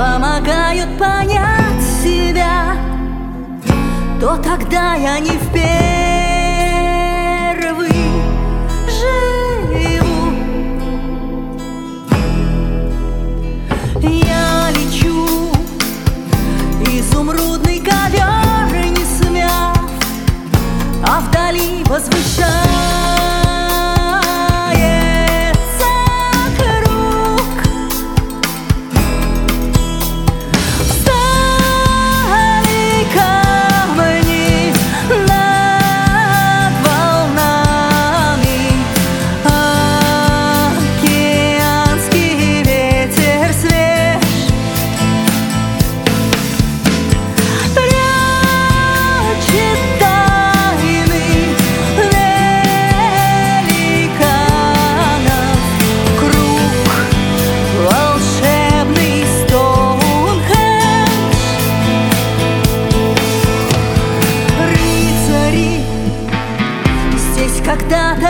помогают понять себя, то тогда я не в вперед. 따라